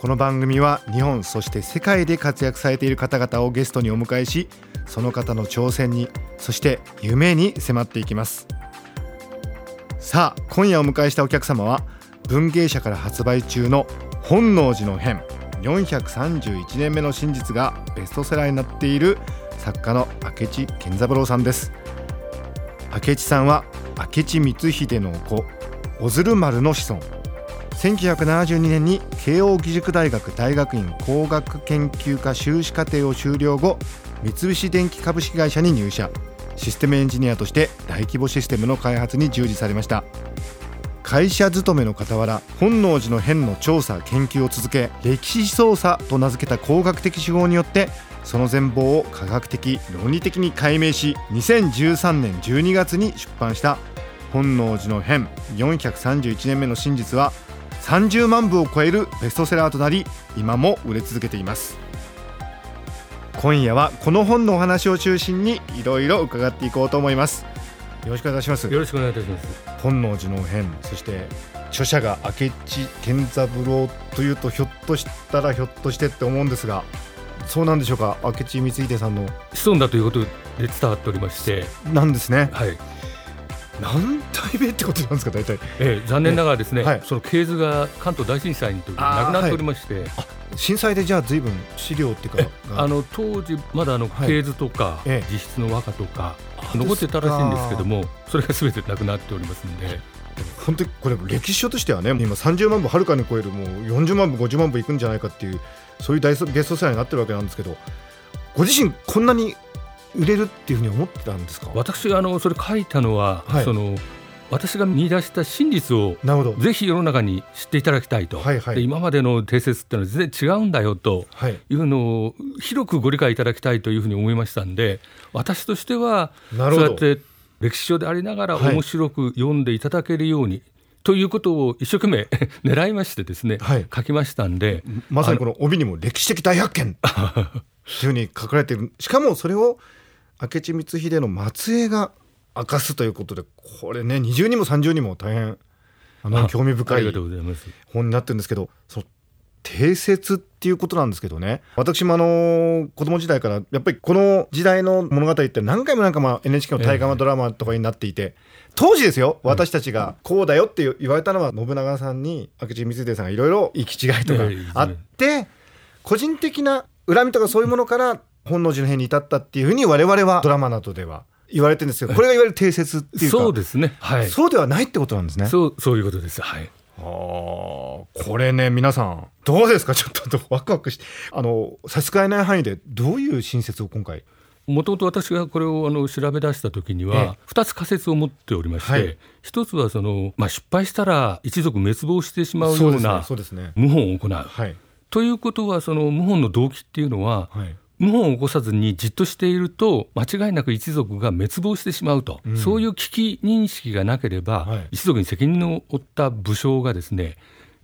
この番組は日本そして世界で活躍されている方々をゲストにお迎えしその方の挑戦にそして夢に迫っていきます。さあ今夜お迎えしたお客様は文芸社から発売中の本能寺の変431年目の真実がベストセラーになっている作家の明智健三郎さんです。明智さんは明智光秀の子小鶴丸の子孫。1972年に慶應義塾大学大学院工学研究科修士課程を修了後三菱電機株式会社に入社。システムエンジニアとして大規模システムの開発に従事されました。会社勤めの傍ら本能寺の変の調査研究を続け歴史操作と名付けた工学的手法によってその全貌を科学的論理的に解明し2013年12月に出版した「本能寺の変431年目の真実」は30万部を超えるベストセラーとなり今も売れ続けています。今夜はこの本のお話を中心にいろいろ伺っていこうと思います。よろしくお願いします。よろしくお願いいたします。本能寺の変そして著者が明智健三郎というとひょっとしたらひょっとしてって思うんですがそうなんでしょうか？明智光秀さんの。子孫だということで伝わっておりまして。なんですね。はい何代目ってことなんですか大体、ええ、残念ながらですね、はい。その系図が関東大震災にときあー亡くなっておりまして、震災でじゃあ随分資料っていうか。があの当時まだあのはい。系図とか、ええ。実質の和歌とかあ残ってたらしいんですけどもそれがすべてなくなっておりますんで。本当にこれ歴史書としてはね今30万部はるかに超えるもう40万部50万部いくんじゃないかっていうそういう大ベストセラーになってるわけなんですけどご自身こんなに売れるっていうふうに思ってたんですか？私があのそれ書いたのは、はい。その私が見出した真実をなるほど。ぜひ世の中に知っていただきたいと、はいはい。で今までの定説っていうのは全然違うんだよとはい。いうのを広くご理解いただきたいというふうに思いましたんで私としてはそうやって歴史書でありながらはい。面白く読んでいただけるように、ということを一生懸命 狙いましてですね、はい。書きましたんで。まさにこの帯にも歴史的大発見 ふうに書かれている。しかもそれを明智光秀の末裔が明かすということでこれね20にも30にも大変あの興味深い。本になってるんですけどその定説っていうことなんですけどね。私もあの子供時代からやっぱりこの時代の物語って何回も何回も NHK の大河ドラマとかになっていて、当時ですよ私たちがこうだよって言われたのは信長さんに明智光秀さんがいろいろ行き違いとかええあって個人的な恨みとかそういうものから本能寺の変に至ったっていうふうに我々はドラマなどでは言われてるんですけどこれがいわゆる定説っていうかそうですね。はい。そうではないってことなんですね。そうそういうことです。はい。あーこれね皆さんどうですか？ちょっとワクワクしてあの差し支えない範囲でどういう新説を今回？もともと私がこれをあの調べ出した時にえは2つ仮説を持っておりまして、はい一つはその、まあ、失敗したら一族滅亡してしまうよそうなそうですね謀反を行う。はいということはその謀反の動機っていうのは、はい。謀反を起こさずにじっとしていると間違いなく一族が滅亡してしまうと、うん。そういう危機認識がなければ、はい。一族に責任を負った武将がですね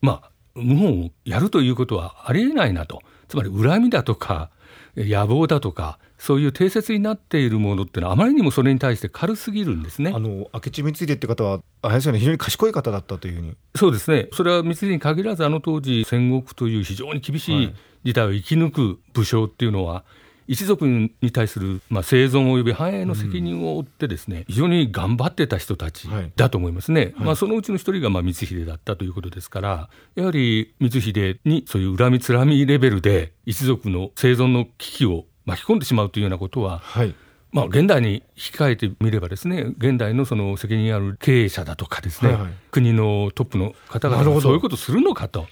まあ謀反をやるということはありえないなと。つまり恨みだとか野望だとかそういう定説になっているものっていうのはあまりにもそれに対して軽すぎるんですね。あ。の明智光秀って方はあれですよね非常に賢い方だったというふうに。そうですね。それは三井に限らずあの当時戦国という非常に厳しはい。い時代を生き抜く武将っていうのは、一族に対する、まあ、生存及び繁栄の責任を負ってですね、非常に頑張ってた人たちはい。だと思いますね、はい。まあ、そのうちの一人がまあ光秀だったということですからやはり光秀にそういう恨みつらみレベルで一族の生存の危機を巻き込んでしまうというようなことははい。まあ、現代に引き換えてみればですね現代のその責任ある経営者だとかですね、はいはい。国のトップの方々がそういうことするのかと。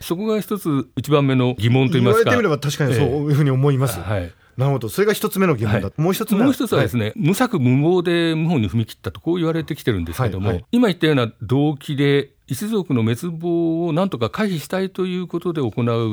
そこが一つ一番目の疑問といいますか。言われてみれば確かにそういうふうに思います、はい、なるほど。それが一つ目の疑問だ、はい。もう一つ目もう一つはですね、無策無謀で謀反に踏み切ったとこう言われてきてるんですけども、はいはい。今言ったような動機で一族の滅亡をなんとか回避したいということで行う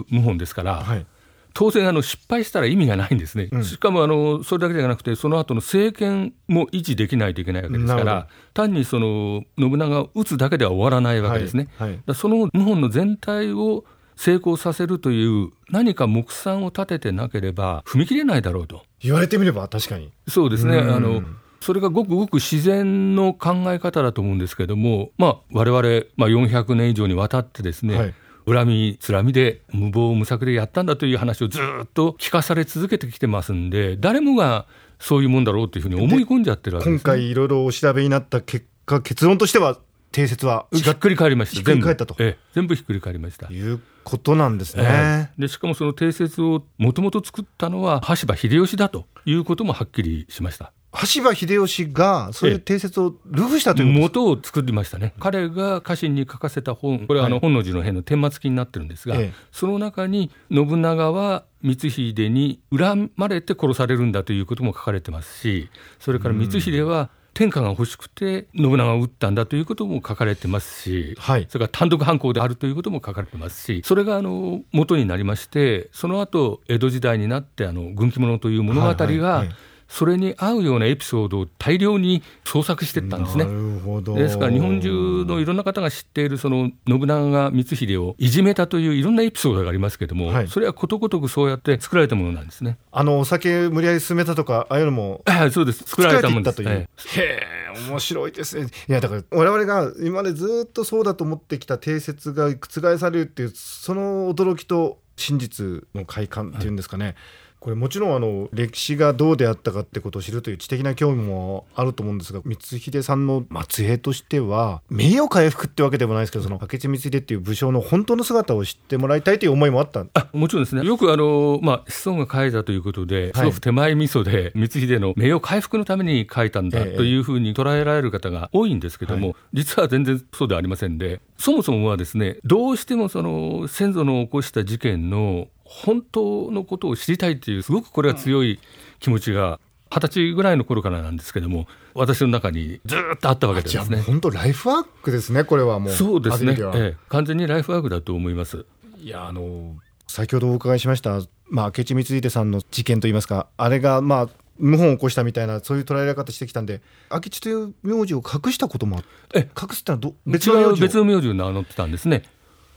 謀反ですから、はい当然あの失敗したら意味がないんですね、うん。しかもあのそれだけじゃなくてその後の政権も維持できないといけないわけですから単にその信長を討つだけでは終わらないわけですね。はいはい。その謀反の全体を成功させるという何か目算を立ててなければ踏み切れないだろうと。言われてみれば確かに。そうですね。うん。あのそれがごくごく自然の考え方だと思うんですけども、まあ、我々、まあ、400年以上にわたってですね、はい恨みつらみで無謀無策でやったんだという話をずっと聞かされ続けてきてますんで誰もがそういうもんだろうというふうに思い込んじゃってるわけです、今ね、回いろいろお調べになった結果結論としては定説は違ひっくり返りました。ひっくり返ったと。全部ひっくり返りました。ういうことなんですね、ええ。でしかもその定説をもともと作ったのは羽柴秀吉だということもはっきりしました羽柴秀吉がそういう定説をルフしたという元を作りましたね。彼が家臣に書かせた本。これはあのはい。本能寺の変の顛末記になってるんですが、ええ。その中に信長は光秀に恨まれて殺されるんだということも書かれてますしそれから光秀は天下が欲しくて信長を撃ったんだということも書かれてますし、はい。それから単独犯行であるということも書かれてますしそれがあの元になりましてその後江戸時代になってあの軍記物という物語はいはいがはいそれに合うようなエピソードを大量に創作していったんですね。なるほど。ですから日本中のいろんな方が知っているその信長が光秀をいじめたといういろんなエピソードがありますけれども、はい。それはことごとくそうやって作られたものなんですね。あのお酒無理やり進めたとかああいうのもはいそうです。作られたものです。作られていったという、え。へえ面白いですね。いやだから我々が今までずっとそうだと思ってきた定説が覆されるっていうその驚きと真実の快感っていうんですかね、これもちろんあの歴史がどうであったかってことを知るという知的な興味もあると思うんですが光秀さんの末裔としては名誉回復ってわけでもないですけどその明智光秀っていう武将の本当の姿を知ってもらいたいという思いもあった。あもちろんですねよくあの、まあ、子孫が書いたということで、すごく手前味噌で光秀の名誉回復のために書いたんだええ。というふうに捉えられる方が多いんですけども、は実は全然そうではありませんでそもそもはですねどうしてもその先祖の起こした事件の本当のことを知りたいというすごくこれが強い気持ちが二十歳ぐらいの頃からなんですけども私の中にずっとあったわけでじゃあすね。本当ライフワークですねこれはもうそうですね、ええ完全にライフワークだと思います。いやあの先ほどお伺いしました、まあ、明智光秀さんの事件といいますかあれがまあ謀反を起こしたみたいなそういう捉えられ方してきたんで明智という名字を隠したこともあってえ隠すってのはど別別の名字を？の別の名字を名乗ってたんですね。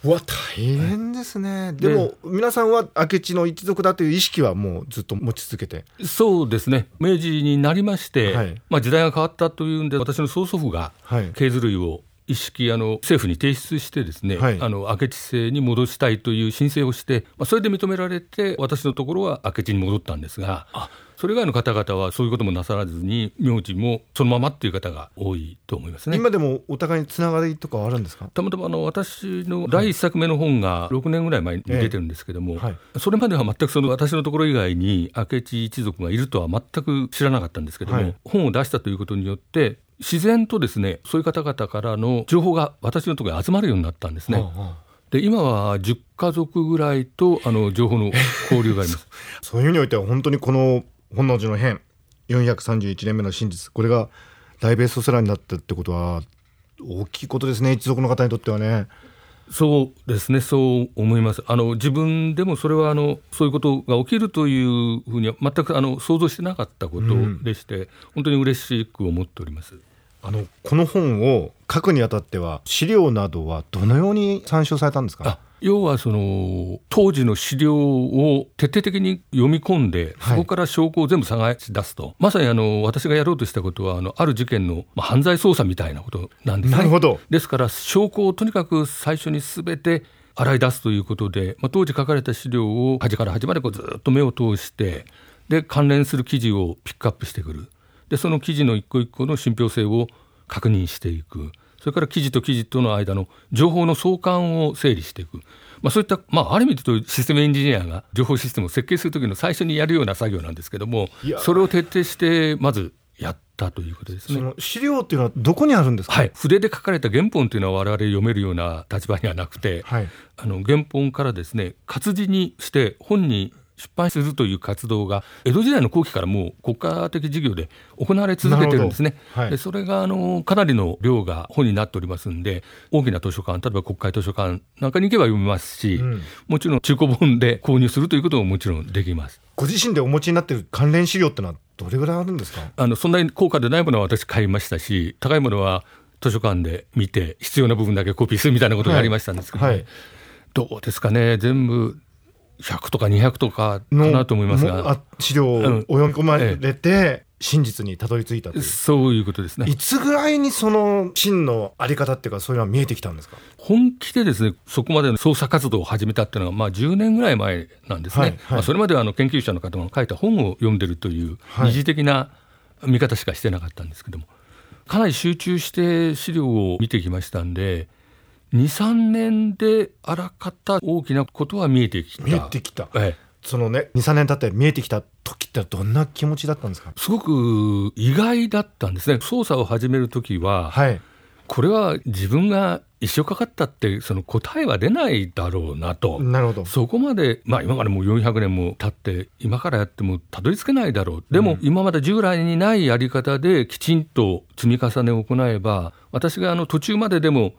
うわ大変ですね、でも皆さんは明智の一族だという意識はもうずっと持ち続けて？そうですね。明治になりまして、はい。まあ、時代が変わったというんで私の曽祖父がはい。系図類を一式あの政府に提出してですね、はい。あの明智姓に戻したいという申請をして、まあ、それで認められて私のところは明智に戻ったんですがそれ以外の方々はそういうこともなさらずに名字もそのままっていう方が多いと思いますね。今でもお互いにつながりとかはあるんですか？たまたまあの私の第一作目の本が6年ぐらい前に出てるんですけども、ええはいそれまでは全くその私のところ以外に明智一族がいるとは全く知らなかったんですけども、はい本を出したということによって自然とですねそういう方々からの情報が私のところに集まるようになったんですね。はあはあで今は10家族ぐらいとあの情報の交流があります。そういう意味においては本当にこの本能寺の変431年目の真実これが大ベストセラーになったってことは大きいことですね一族の方にとってはね。そうですね、そう思います。あの自分でもそれはあのそういうことが起きるというふうには全くあの想像してなかったことでして、本当に嬉しく思っております。あのこの本を書くにあたっては資料などはどのように参照されたんですか？あ要はその当時の資料を徹底的に読み込んで、はい。そこから証拠を全部探し出すと、まさにあの私がやろうとしたことはあのある事件の、まあ、犯罪捜査みたいなことなんですね。なるほど。ですから証拠をとにかく最初にすべて洗い出すということで、まあ、当時書かれた資料を端から端までこうずっと目を通してで関連する記事をピックアップしてくる。でその記事の一個一個の信憑性を確認していくそれから記事と記事との間の情報の相関を整理していく、まあ、そういった、まあ、ある意味で言うとシステムエンジニアが情報システムを設計するときの最初にやるような作業なんですけどもそれを徹底してまずやったということですね。資料っていうのはどこにあるんですか、はい、筆で書かれた原本というのは我々読めるような立場にはなくて、はい。あの原本からですね活字にして本に出版するという活動が江戸時代の後期からもう国家的事業で行われ続けてるんですね。はい、でそれがあのかなりの量が本になっておりますんで大きな図書館例えば国会図書館なんかに行けば読めますし、うん、もちろん中古本で購入するということももちろんできます。ご自身でお持ちになっている関連資料ってのはどれぐらいあるんですか？あのそんなに高価でないものは私買いましたし高いものは図書館で見て必要な部分だけコピーするみたいなことがありましたんですけど、ね。はい。はい、どうですかね。全部100とか200とかかなと思いますが。資料を読み込まれて、真実にたどり着いたという。そういうことですね。いつぐらいにその真のあり方っていうかそういうのは見えてきたんですか？本気でですねそこまでの捜査活動を始めたっていうのはまあ10年ぐらい前なんですね、はいはい、まあ、それまではあの研究者の方が書いた本を読んでるという二次的な見方しかしてなかったんですけども、かなり集中して資料を見てきましたんで23年であらかた大きなことは見えてきた。見えてきた、ええ、そのね23年経って見えてきた時ってどんな気持ちだったんですか？すごく意外だったんですね。捜査を始める時は、はい、これは自分が一生かかったってその答えは出ないだろうなと。なるほど。そこまで、まあ、今からもう400年も経って今からやってもたどり着けないだろう。でも、今まで従来にないやり方できちんと積み重ねを行えば私があの途中まででも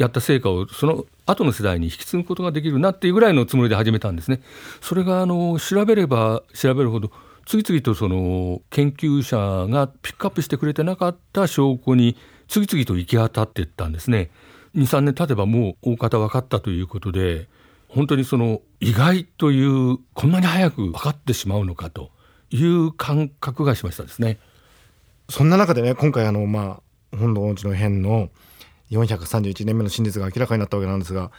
やった成果をその後の世代に引き継ぐことができるなっていうぐらいのつもりで始めたんですね。それがあの調べれば調べるほど次々とその研究者がピックアップしてくれてなかった証拠に次々と行き当たっていったんですね。23年経てばもう大方分かったということで本当にその意外というこんなに早く分かってしまうのかという感覚がしましたですね。そんな中でね今回あのまあ本能寺の変の431年目の真実が明らかになったわけなんですが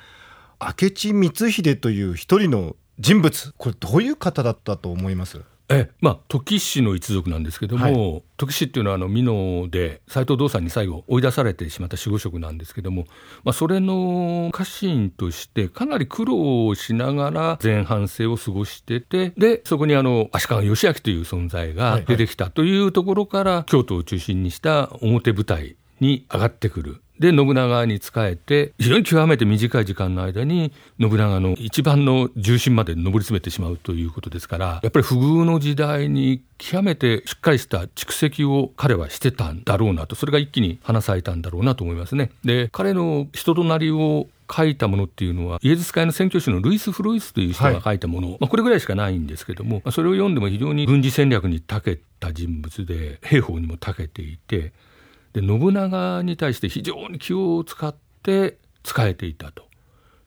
明智光秀という一人の人物これどういう方だったと思います？えまあ、時氏の一族なんですけども、はい、時氏っていうのはあの美濃で斎藤道さんに最後追い出されてしまった守護職なんですけども、まあ、それの家臣としてかなり苦労をしながら前半生を過ごしててでそこにあの足利義昭という存在が出てきたというところから、京都を中心にした表舞台に上がってくる。で信長に仕えて非常に極めて短い時間の間に信長の一番の重心まで上り詰めてしまうということですからやっぱり不遇の時代に極めてしっかりした蓄積を彼はしてたんだろうなとそれが一気に花咲いたんだろうなと思いますね。で彼の人となりを書いたものっていうのはイエズス会の宣教師のルイス・フロイスという人が書いたもの、はい、まあ、これぐらいしかないんですけども、まあ、それを読んでも非常に軍事戦略に長けた人物で兵法にも長けていてで信長に対して非常に気を使って仕えていたと。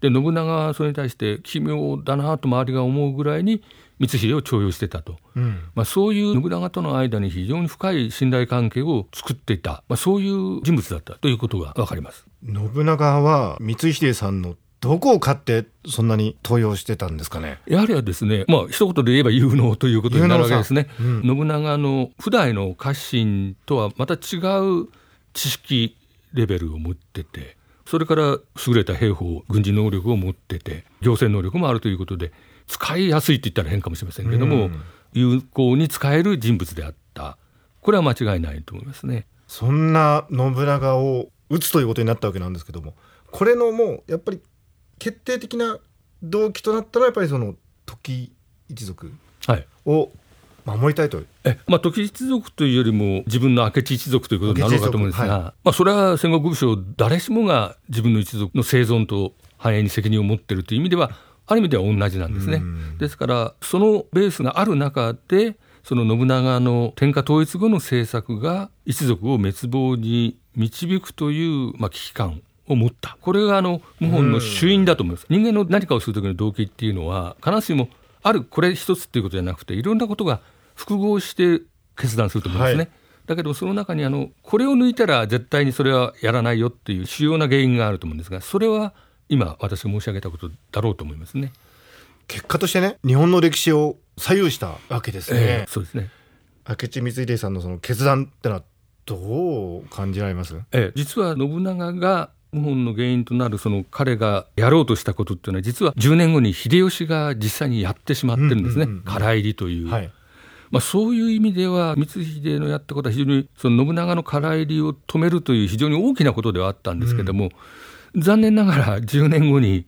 で信長はそれに対して奇妙だなと周りが思うぐらいに光秀を重用してたと、うん、まあ、そういう信長との間に非常に深い信頼関係を作っていた、まあ、そういう人物だったということが分かります。信長は光秀さんのどこを買ってそんなに登用してたんですかね？やはりはですね、まあ一言で言えば有能ということになるわけですね。うん、信長の普代の家臣とはまた違う知識レベルを持ってて、それから優れた兵法、軍事能力を持ってて、行政能力もあるということで、使いやすいって言ったら変かもしれませんけども、うん、有効に使える人物であった。これは間違いないと思いますね。そんな信長を討つということになったわけなんですけども、これのもうやっぱり決定的な動機となったのはやっぱりその時一族を守りたいと、はい、えまあ、時一族というよりも自分の明智一族ということになるのかと思うんですが、はい、まあ、それは戦国武将誰しもが自分の一族の生存と繁栄に責任を持っているという意味ではある意味では同じなんですね。ですからそのベースがある中でその信長の天下統一後の政策が一族を滅亡に導くという、まあ、危機感を持ったこれがあの謀反の主因だと思います人間の何かをする時の動機っていうのは必ずしもあるこれ一つっていうことじゃなくていろんなことが複合して決断すると思うんですね。はい、だけどその中にあのこれを抜いたら絶対にそれはやらないよっていう主要な原因があると思うんですがそれは今私が申し上げたことだろうと思いますね。結果としてね日本の歴史を左右したわけですね。えー、そうですね明智光秀さんのその決断ってのはどう感じられます、ええ、実は信長が謀反の原因となるその彼がやろうとしたことっていうのは実は10年後に秀吉が実際にやってしまってるんですね、唐入りという。はい。まあ、そういう意味では光秀のやったことは非常にその信長の唐入りを止めるという非常に大きなことではあったんですけども、うん、残念ながら10年後に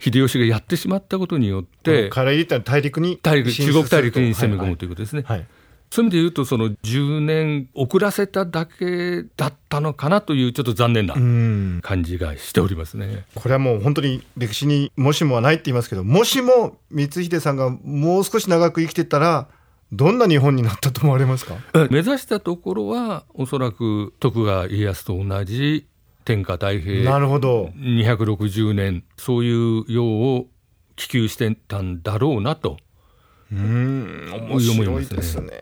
秀吉がやってしまったことによってから入れた大陸に大陸中国大陸に攻め込むはいということですね。はいそういう意味で言うとその10年遅らせただけだったのかなというちょっと残念なうん。感じがしておりますね。これはもう本当に歴史にもしもはないって言いますけどもしも光秀さんがもう少し長く生きてたらどんな日本になったと思われますか？目指したところはおそらく徳川家康と同じ天下太な平るほど。260年そういう世を希求してたんだろうなとうん面思い白ますね。いですね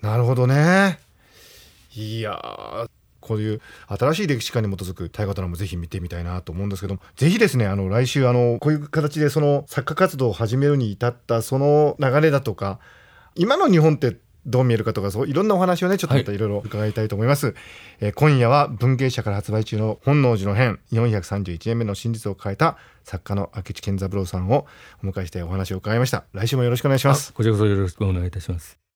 なるほどね。いやーこういう新しい歴史観に基づく大河ドラマぜひ見てみたいなと思うんですけどもぜひですねあの来週あのこういう形でその作家活動を始めるに至ったその流れだとか今の日本ってどう見えるかとかそういろんなお話をねちょっとまたい。ろいろ伺いたいと思います、えー今夜は文芸社から発売中の本能寺の変431年目の真実を変えた作家の明智健三郎さんをお迎えしてお話を伺いました。来週もよろしくお願いします。こちらこそよろしくお願いいたします。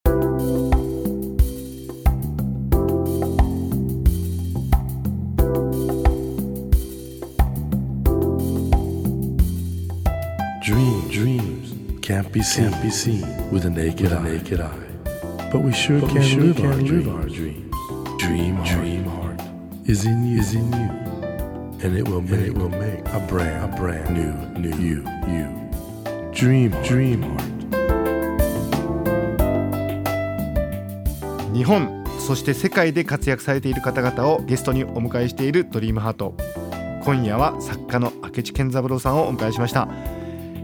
Can't be seen, can't be seen with a naked, eye. naked eye. But we sure But we can, sure live, can our live our dreams. Dream, heart, dream heart is in you, is in you, and it will make, it will make a brand, a brand new, new you, you. Dream, dream heart. 日本そして世界で活躍されている方々をゲストにお迎えしているドリームハート今夜は作家の明智健三郎さんをお迎えしました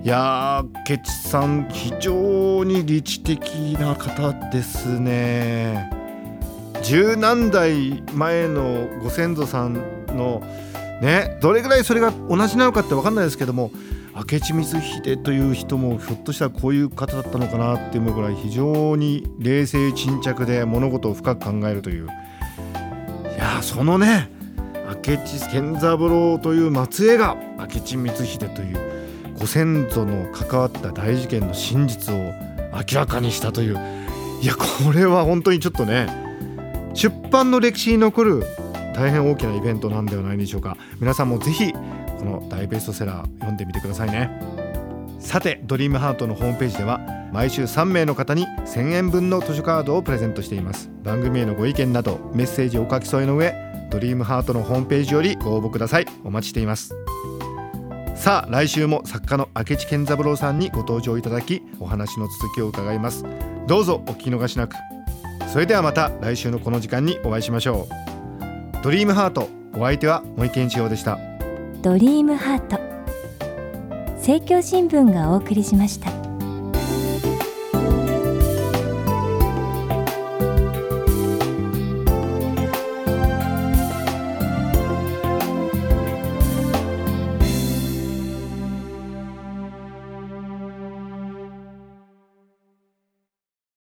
いやー明智さん非常に理知的な方ですね。十何代前のご先祖さんのねどれぐらいそれが同じなのかって分かんないですけども明智光秀という人もひょっとしたらこういう方だったのかなって思うぐらい非常に冷静沈着で物事を深く考えるという。いやそのね明智健三郎という末裔が明智光秀というご先祖の関わった大事件の真実を明らかにしたという。いやこれは本当にちょっとね出版の歴史に残る大変大きなイベントなんではないでしょうか皆さんもぜひこの大ベストセラー読んでみてくださいね。さてドリームハートのホームページでは毎週3名の方に1000円分の図書カードをプレゼントしています。番組へのご意見などメッセージをお書き添えの上ドリームハートのホームページよりご応募ください。お待ちしています。さあ来週も作家の明智健三郎さんにご登場いただきお話の続きを伺います。どうぞお聞き逃しなく。それではまた来週のこの時間にお会いしましょう。ドリームハートお相手は森健一郎でした。ドリームハート政教新聞がお送りしました。